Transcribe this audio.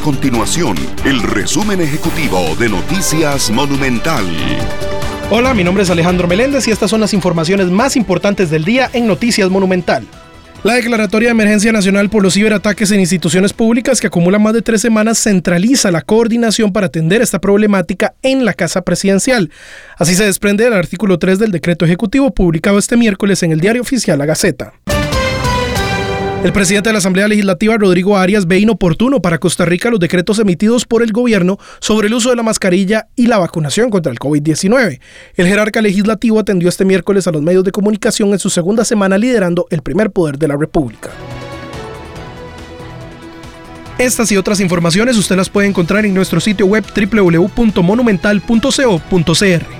continuación el resumen ejecutivo de Noticias Monumental. Hola, mi nombre es Alejandro Meléndez y estas son las informaciones más importantes del día en Noticias Monumental. La declaratoria de emergencia nacional por los ciberataques en instituciones públicas que acumula más de tres semanas centraliza la coordinación para atender esta problemática en la Casa Presidencial. Así se desprende del artículo 3 del decreto ejecutivo publicado este miércoles en el diario oficial La Gaceta. El presidente de la Asamblea Legislativa, Rodrigo Arias, ve inoportuno para Costa Rica los decretos emitidos por el gobierno sobre el uso de la mascarilla y la vacunación contra el COVID-19. El jerarca legislativo atendió este miércoles a los medios de comunicación en su segunda semana liderando el primer poder de la República. Estas y otras informaciones usted las puede encontrar en nuestro sitio web www.monumental.co.cr.